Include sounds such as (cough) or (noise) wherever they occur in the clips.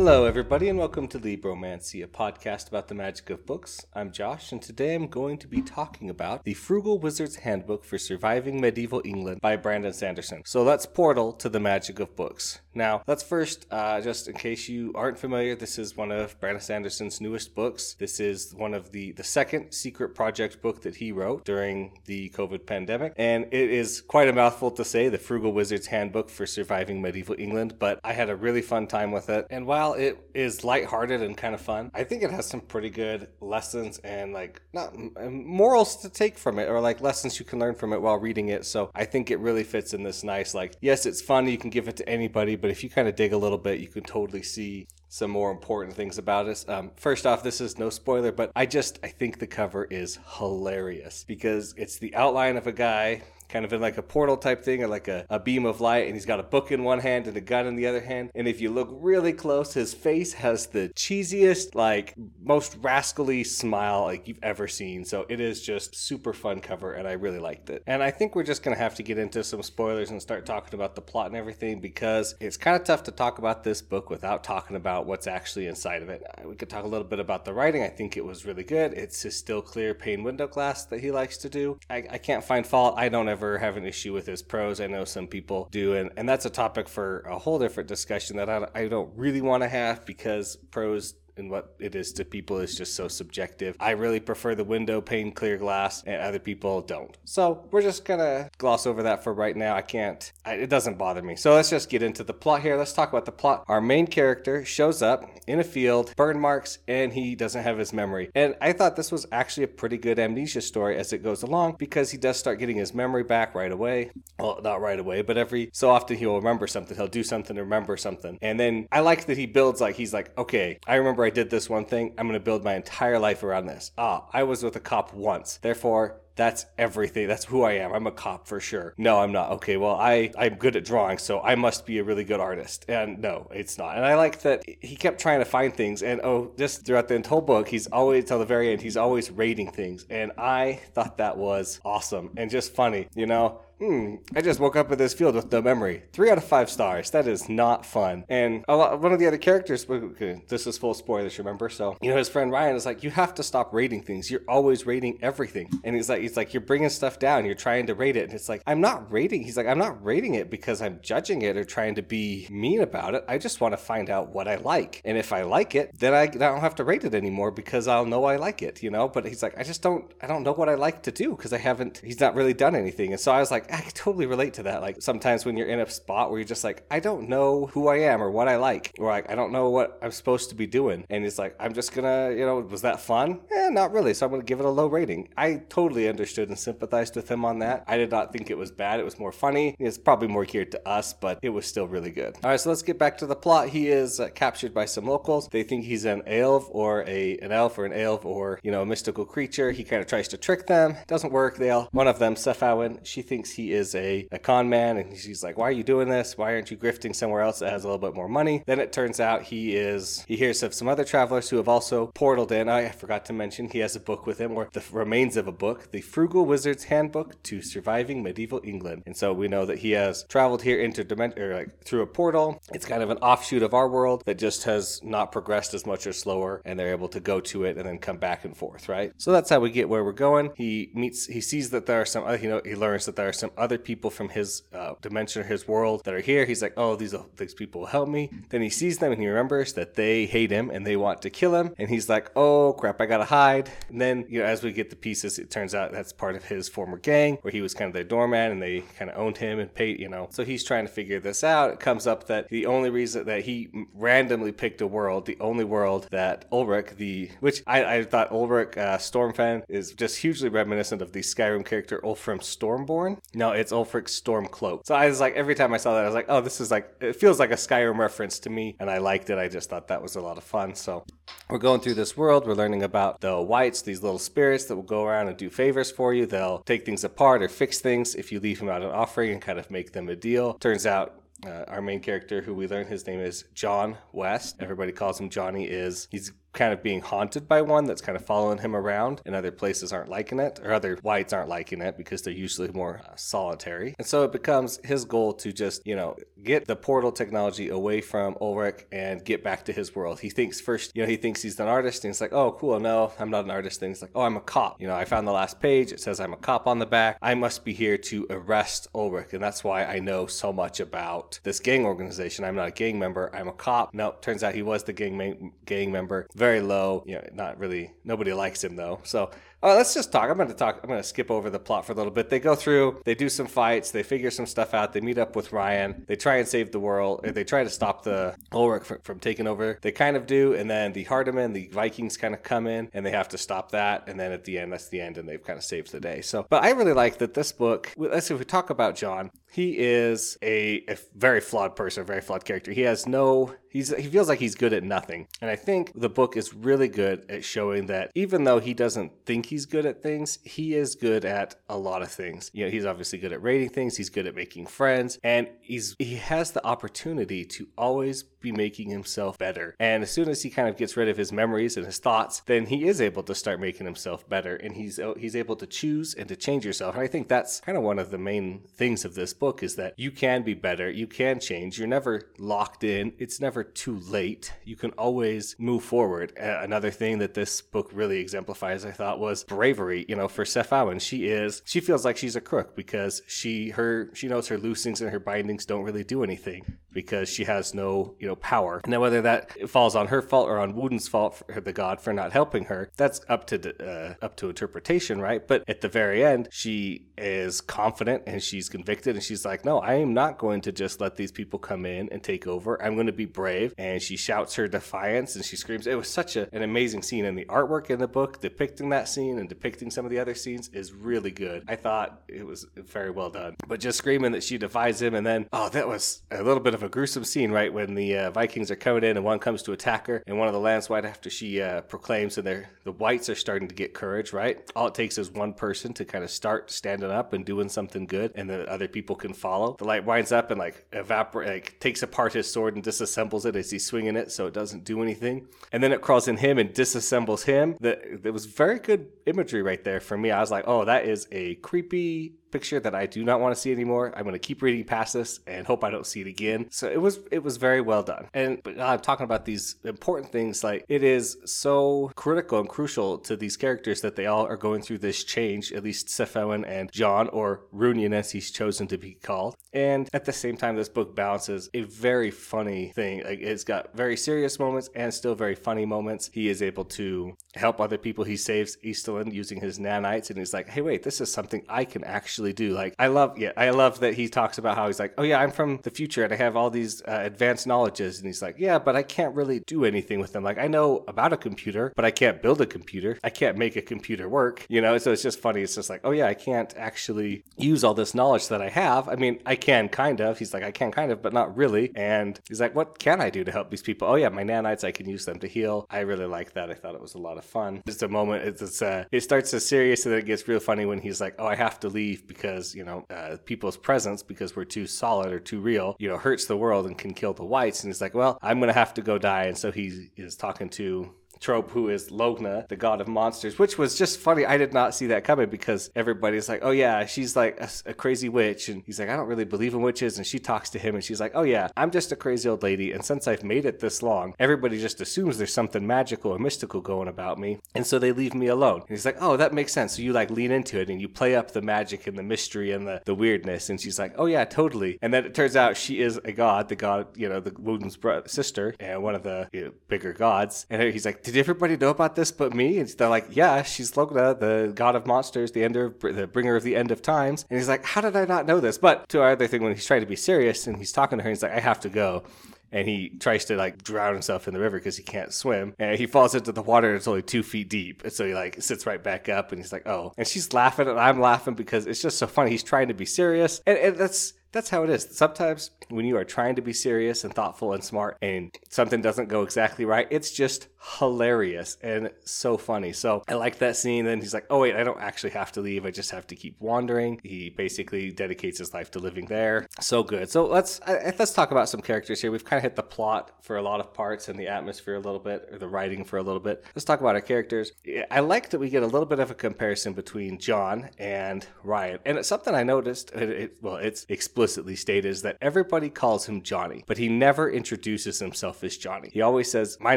Hello, everybody, and welcome to Libromancy, a podcast about the magic of books. I'm Josh, and today I'm going to be talking about The Frugal Wizard's Handbook for Surviving Medieval England by Brandon Sanderson. So let's portal to the magic of books. Now, let's first, uh, just in case you aren't familiar, this is one of Brandon Sanderson's newest books. This is one of the, the second secret project book that he wrote during the COVID pandemic, and it is quite a mouthful to say, The Frugal Wizard's Handbook for Surviving Medieval England, but I had a really fun time with it. And while it is lighthearted and kind of fun, I think it has some pretty good lessons and like not morals to take from it or like lessons you can learn from it while reading it. So I think it really fits in this nice, like, yes, it's fun. You can give it to anybody, but if you kind of dig a little bit, you can totally see some more important things about us. Um, first off, this is no spoiler, but I just I think the cover is hilarious because it's the outline of a guy kind of in like a portal type thing or like a, a beam of light and he's got a book in one hand and a gun in the other hand. And if you look really close his face has the cheesiest like most rascally smile like you've ever seen. So it is just super fun cover and i really liked it. And i think we're just gonna have to get into some spoilers and start talking about the plot and everything because it's kind of tough to talk about this book without talking about what's actually inside of it. Uh, we could talk a little bit about the writing. I think it was really good. It's his still clear pane window glass that he likes to do. I, I can't find fault. I don't ever ever have an issue with his prose. I know some people do, and, and that's a topic for a whole different discussion that I, I don't really want to have because prose and what it is to people is just so subjective. I really prefer the window pane clear glass, and other people don't. So we're just gonna gloss over that for right now. I can't, I, it doesn't bother me. So let's just get into the plot here. Let's talk about the plot. Our main character shows up in a field, burn marks, and he doesn't have his memory. And I thought this was actually a pretty good amnesia story as it goes along because he does start getting his memory back right away. Well, not right away, but every so often he'll remember something. He'll do something to remember something. And then I like that he builds like he's like, okay, I remember I I did this one thing. I'm going to build my entire life around this. Ah, I was with a cop once. Therefore, that's everything. That's who I am. I'm a cop for sure. No, I'm not. Okay, well, I I'm good at drawing, so I must be a really good artist. And no, it's not. And I like that he kept trying to find things. And oh, just throughout the whole book, he's always till the very end, he's always rating things. And I thought that was awesome and just funny. You know, Hmm, I just woke up in this field with no memory. Three out of five stars. That is not fun. And lot, one of the other characters, okay, this is full spoilers, remember? So, you know, his friend Ryan is like, you have to stop rating things. You're always rating everything. And he's like, he's like, you're bringing stuff down. You're trying to rate it. And it's like, I'm not rating. He's like, I'm not rating it because I'm judging it or trying to be mean about it. I just want to find out what I like. And if I like it, then I, I don't have to rate it anymore because I'll know I like it, you know? But he's like, I just don't, I don't know what I like to do because I haven't, he's not really done anything. And so I was like, I totally relate to that. Like sometimes when you're in a spot where you're just like, I don't know who I am or what I like, or like, I don't know what I'm supposed to be doing. And it's like, I'm just gonna, you know, was that fun? Eh, not really. So I'm gonna give it a low rating. I totally understood and sympathized with him on that. I did not think it was bad. It was more funny. It's probably more geared to us, but it was still really good. All right, so let's get back to the plot. He is uh, captured by some locals. They think he's an elf or a an elf or an elf or you know a mystical creature. He kind of tries to trick them. Doesn't work. They all one of them, Sefawynn, she thinks he is a, a con man, and she's like, "Why are you doing this? Why aren't you grifting somewhere else that has a little bit more money?" Then it turns out he is. He hears of some other travelers who have also portaled in. I forgot to mention he has a book with him, or the remains of a book, the Frugal Wizard's Handbook to Surviving Medieval England. And so we know that he has traveled here interdimension, or like through a portal. It's kind of an offshoot of our world that just has not progressed as much or slower, and they're able to go to it and then come back and forth, right? So that's how we get where we're going. He meets, he sees that there are some, uh, you know, he learns that there are some other people from his uh, dimension or his world that are here. He's like, oh, these these people will help me. Then he sees them and he remembers that they hate him and they want to kill him. And he's like, oh crap, I gotta hide. And then you know, as we get the pieces, it turns out that's part of his former gang where he was kind of their doorman and they kind of owned him and paid, you know. So he's trying to figure this out. It comes up that the only reason that he randomly picked a world, the only world that Ulrich, the which I, I thought Ulrich uh, Stormfen is just hugely reminiscent of the Skyrim character Ulfrim Stormborn. No, it's Ulfric Stormcloak. So I was like, every time I saw that, I was like, oh, this is like, it feels like a Skyrim reference to me, and I liked it. I just thought that was a lot of fun. So we're going through this world. We're learning about the wights, these little spirits that will go around and do favors for you. They'll take things apart or fix things if you leave them out an offering and kind of make them a deal. Turns out uh, our main character, who we learn his name is John West. Everybody calls him Johnny. Is he's kind of being haunted by one that's kind of following him around, and other places aren't liking it, or other wights aren't liking it because they're usually more uh, solitary. And so it becomes his goal to just, you know, get the portal technology away from Ulrich and get back to his world. He thinks first, you know, he thinks he's an artist, and he's like, oh, cool, no, I'm not an artist. And he's like, oh, I'm a cop. You know, I found the last page. It says I'm a cop on the back. I must be here to arrest Ulrich, and that's why I know so much about this gang organization. I'm not a gang member. I'm a cop. Nope. Turns out he was the gang gang member. Very low. You know, not really. Nobody likes him though. So uh, let's just talk. I'm going to talk. I'm going to skip over the plot for a little bit. They go through, they do some fights, they figure some stuff out. They meet up with Ryan. They try and save the world. They try to stop the Ulrich from, from taking over. They kind of do, and then the Hardiman, the Vikings, kind of come in, and they have to stop that. And then at the end, that's the end, and they've kind of saved the day. So, but I really like that this book. Let's see if we talk about John. He is a, a very flawed person, a very flawed character. He has no He's he feels like he's good at nothing. And I think the book is really good at showing that even though he doesn't think he's good at things, he is good at a lot of things. You know, he's obviously good at rating things, he's good at making friends, and he's he has the opportunity to always be making himself better. And as soon as he kind of gets rid of his memories and his thoughts, then he is able to start making himself better and he's uh, he's able to choose and to change yourself. And I think that's kind of one of the main things of this book is that you can be better, you can change. You're never locked in. It's never too late. You can always move forward. Another thing that this book really exemplifies, I thought, was bravery. You know, for Sefawynn, she is she feels like she's a crook because she her she knows her loosings and her bindings don't really do anything because she has no you know power. Now whether that falls on her fault or on Woden's fault, for the god for not helping her, that's up to uh, up to interpretation, right? But at the very end, she is confident and she's convicted and she's like, no, I am not going to just let these people come in and take over. I'm going to be brave. And she shouts her defiance and she screams. It was such a, an amazing scene. And the artwork in the book depicting that scene and depicting some of the other scenes is really good. I thought it was very well done. But just screaming that she defies him and then, oh, that was a little bit of a gruesome scene, right? When the uh, Vikings are coming in and one comes to attack her and one of the lands wight after she uh, proclaims and the wights are starting to get courage, right? All it takes is one person to kind of start standing up and doing something good, and then other people can follow. The light winds up and like evaporate, like takes apart his sword and disassembles it as he's swinging it, so it doesn't do anything. And then it crawls in him and disassembles him. That there was very good imagery right there for me. I was like, oh, that is a creepy picture that I do not want to see anymore. I'm going to keep reading past this and hope I don't see it again. So it was it was very well done. And but I'm talking about these important things like it is so critical and crucial to these characters that they all are going through this change, at least Sefawynn and John or Runyan as he's chosen to be called. And at the same time this book balances a very funny thing. Like it's got very serious moments and still very funny moments. He is able to help other people. He saves Easterlin using his nanites and he's like, "Hey, wait, this is something I can actually actually do. Like I love, yeah, I love that he talks about how he's like, oh yeah, I'm from the future and I have all these uh, advanced knowledges, and he's like, yeah, but I can't really do anything with them. Like I know about a computer, but I can't build a computer. I can't make a computer work. You know, so it's just funny. It's just like, oh yeah, I can't actually use all this knowledge that I have. I mean, I can kind of. He's like, I can kind of, but not really. And he's like, what can I do to help these people? Oh yeah, my nanites, I can use them to heal. I really like that. I thought it was a lot of fun. Just a moment. It's, it's uh, it starts as serious and then it gets real funny when he's like, oh, I have to leave because you know uh, people's presence because we're too solid or too real you know hurts the world and can kill the wights. And he's like well i'm gonna have to go die. And so he is talking to trope who is Logna, the god of monsters, which was just funny. I did not see that coming because everybody's like, oh yeah, she's like a, a, crazy witch. And he's like, I don't really believe in witches. And she talks to him and she's like, oh yeah, I'm just a crazy old lady. And since I've made it this long, everybody just assumes there's something magical or mystical going about me. And so they leave me alone. And he's like, oh, that makes sense. So you like lean into it and you play up the magic and the mystery and the, the weirdness. And she's like, oh yeah, totally. And then it turns out she is a god, the god, you know, the Woden's sister and one of the you know, bigger gods. And he's like, did everybody know about this but me? And they're like, yeah, she's Logna, the god of monsters, the ender, the bringer of the end of times. And he's like, how did I not know this? But to our other thing, when he's trying to be serious and he's talking to her, he's like, I have to go and he tries to like drown himself in the river because he can't swim and he falls into the water and it's only two feet deep and so he like sits right back up and he's like oh and she's laughing and i'm laughing because it's just so funny he's trying to be serious and, and that's that's how it is. Sometimes when you are trying to be serious and thoughtful and smart and something doesn't go exactly right, it's just hilarious and so funny. So I like that scene. Then he's like, oh, wait, I don't actually have to leave. I just have to keep wandering. He basically dedicates his life to living there. So good. So let's let's talk about some characters here. We've kind of hit the plot for a lot of parts and the atmosphere a little bit, or the writing for a little bit. Let's talk about our characters. I like that we get a little bit of a comparison between John and Ryan. And it's something I noticed, it, it, well, it's explicitly stated, is that everybody calls him Johnny, but he never introduces himself as Johnny. He always says, My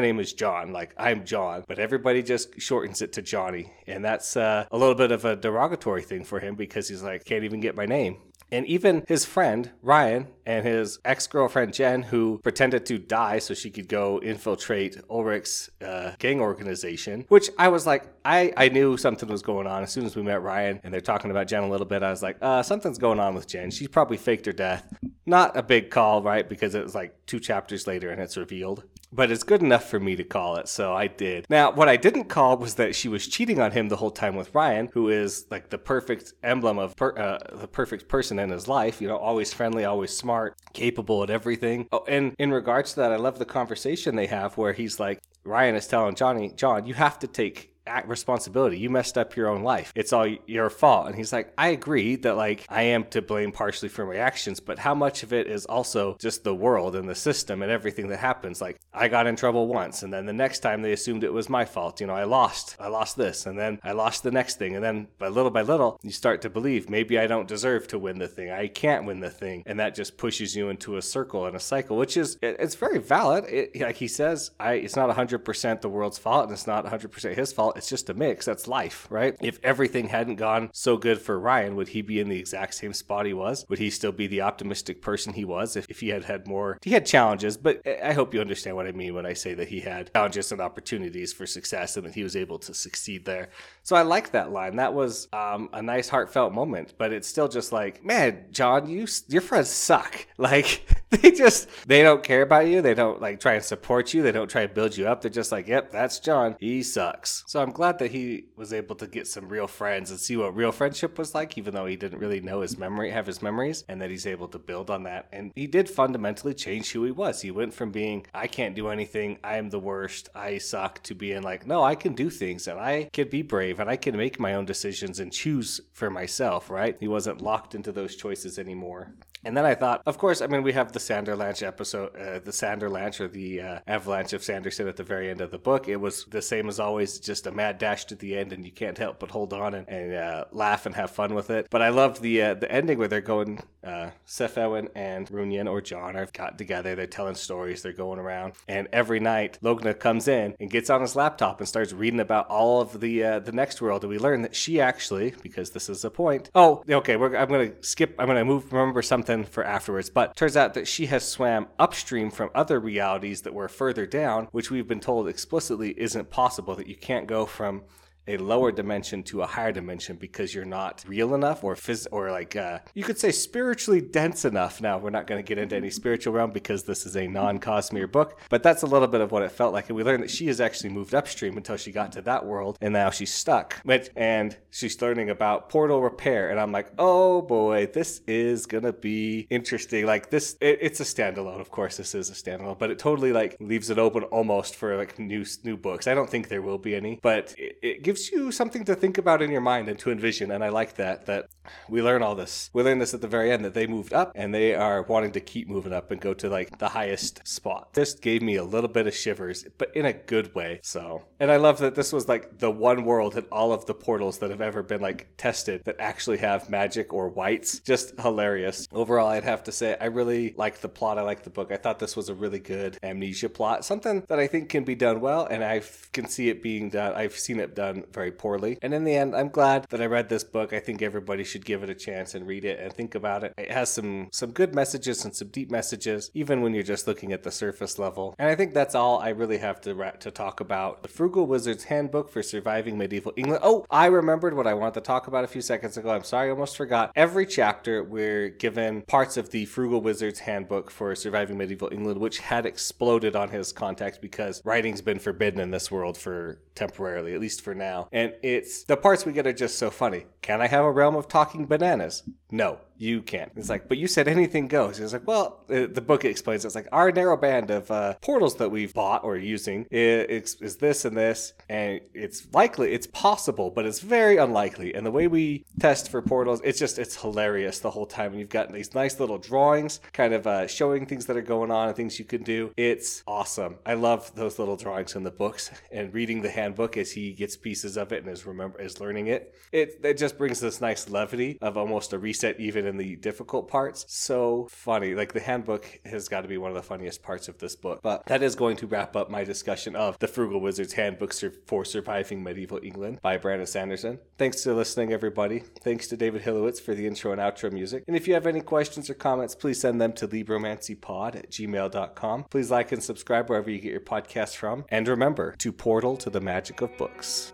name is John, like I'm John, but everybody just shortens it to Johnny. And that's uh, a little bit of a derogatory thing for him because he's like, Can't even get my name. And even his friend, Ryan, and his ex girlfriend, Jen, who pretended to die so she could go infiltrate Ulrich's uh, gang organization, which I was like, I, I knew something was going on as soon as we met Ryan and they're talking about Jen a little bit. I was like, uh, something's going on with Jen. She probably faked her death. Not a big call, right? Because it was like two chapters later and it's revealed but it's good enough for me to call it, so I did. Now, what I didn't call was that she was cheating on him the whole time with Ryan, who is like the perfect emblem of per, uh, the perfect person in his life. You know, always friendly, always smart, capable at everything. Oh, and in regards to that, I love the conversation they have where he's like, Ryan is telling Johnny, John, you have to take responsibility. You messed up your own life. It's all your fault. And he's like, I agree that like I am to blame partially for my actions, but how much of it is also just the world and the system and everything that happens? Like I got in trouble once and then the next time they assumed it was my fault. You know, I lost. I lost this and then I lost the next thing. And then by little by little, you start to believe maybe I don't deserve to win the thing. I can't win the thing. And that just pushes you into a circle and a cycle, which is it's very valid. It, like he says, I it's not 100% the world's fault and it's not 100% his fault it's just a mix. That's life, right? If everything hadn't gone so good for Ryan, would he be in the exact same spot he was? Would he still be the optimistic person he was if, if he had had more? He had challenges, but I hope you understand what I mean when I say that he had challenges and opportunities for success and that he was able to succeed there. So I like that line. That was um, a nice, heartfelt moment, but it's still just like, man, John, you your friends suck. (laughs) Like (laughs) they just they don't care about you. They don't like try and support you. They don't try and build you up. They're just like, yep, that's John. He sucks. So I'm glad that he was able to get some real friends and see what real friendship was like, even though he didn't really know his memory, have his memories, and that he's able to build on that. And he did fundamentally change who he was. He went from being, I can't do anything, I am the worst, I suck, to being like, no, I can do things and I can be brave and I can make my own decisions and choose for myself, right? He wasn't locked into those choices anymore. And then I thought, of course, I mean, we have the Sanderlanche episode, uh, the Sanderlanche or the uh, Avalanche of Sanderson at the very end of the book. It was the same as always, just a mad dash to the end, and you can't help but hold on and, and uh, laugh and have fun with it. But I loved the uh, the ending where they're going, uh, Sefawynn and Runyan or John have got together. They're telling stories. They're going around, and every night Logna comes in and gets on his laptop and starts reading about all of the uh, the next world. And we learn that she actually, because this is a point. Oh, okay. I'm gonna skip. I'm gonna move. Remember something something for afterwards. But turns out that she has swam upstream from other realities that were further down, which we've been told explicitly isn't possible, that you can't go from a lower dimension to a higher dimension because you're not real enough or phys- or like uh, you could say spiritually dense enough. Now we're not going to get into any spiritual realm because this is a non-Cosmere book, but that's a little bit of what it felt like. And we learned that she has actually moved upstream until she got to that world, and now she's stuck. And she's learning about portal repair, and I'm like, oh boy, this is gonna be interesting. Like this, it, it's a standalone. Of course, this is a standalone, but it totally like leaves it open almost for like new new books. I don't think there will be any, but it, it gives gives you something to think about in your mind and to envision. And I like that, that we learn all this. We learn this at the very end that they moved up and they are wanting to keep moving up and go to like the highest spot. This gave me a little bit of shivers, but in a good way. So, and I love that this was like the one world in all of the portals that have ever been like tested that actually have magic or wights. Just hilarious. Overall, I'd have to say I really like the plot. I like the book. I thought this was a really good amnesia plot, something that I think can be done well, and I can see it being done. I've seen it done very poorly. And in the end, I'm glad that I read this book. I think everybody should give it a chance and read it and think about it. It has some some good messages and some deep messages, even when you're just looking at the surface level. And I think that's all I really have to to talk about. The Frugal Wizard's Handbook for Surviving Medieval England. Oh, I remembered what I wanted to talk about a few seconds ago. I'm sorry, I almost forgot. Every chapter, we're given parts of the Frugal Wizard's Handbook for Surviving Medieval England, which had exploded on his context because writing's been forbidden in this world for temporarily, at least for now. And it's the parts we get are just so funny. Can I have a realm of talking bananas? No. You can't. It's like, but you said anything goes. It's like, well, uh, the book explains it's like our narrow band of uh, portals that we've bought or using is, is this and this, and it's likely, it's possible, but it's very unlikely. And the way we test for portals, it's just it's hilarious the whole time. And you've got these nice little drawings, kind of uh, showing things that are going on and things you can do. It's awesome. I love those little drawings in the books and reading the handbook as he gets pieces of it and is remember is learning it. It it just brings this nice levity of almost a reset even in the difficult parts. So funny. Like the handbook has got to be one of the funniest parts of this book. But that is going to wrap up my discussion of the Frugal Wizard's Handbook for Surviving Medieval England by Brandon Sanderson. Thanks for listening, everybody. Thanks to David Hilowitz for the intro and outro music. And if you have any questions or comments, please send them to libromancypod at gmail.com. Please like and subscribe wherever you get your podcasts from. And remember to portal to the magic of books.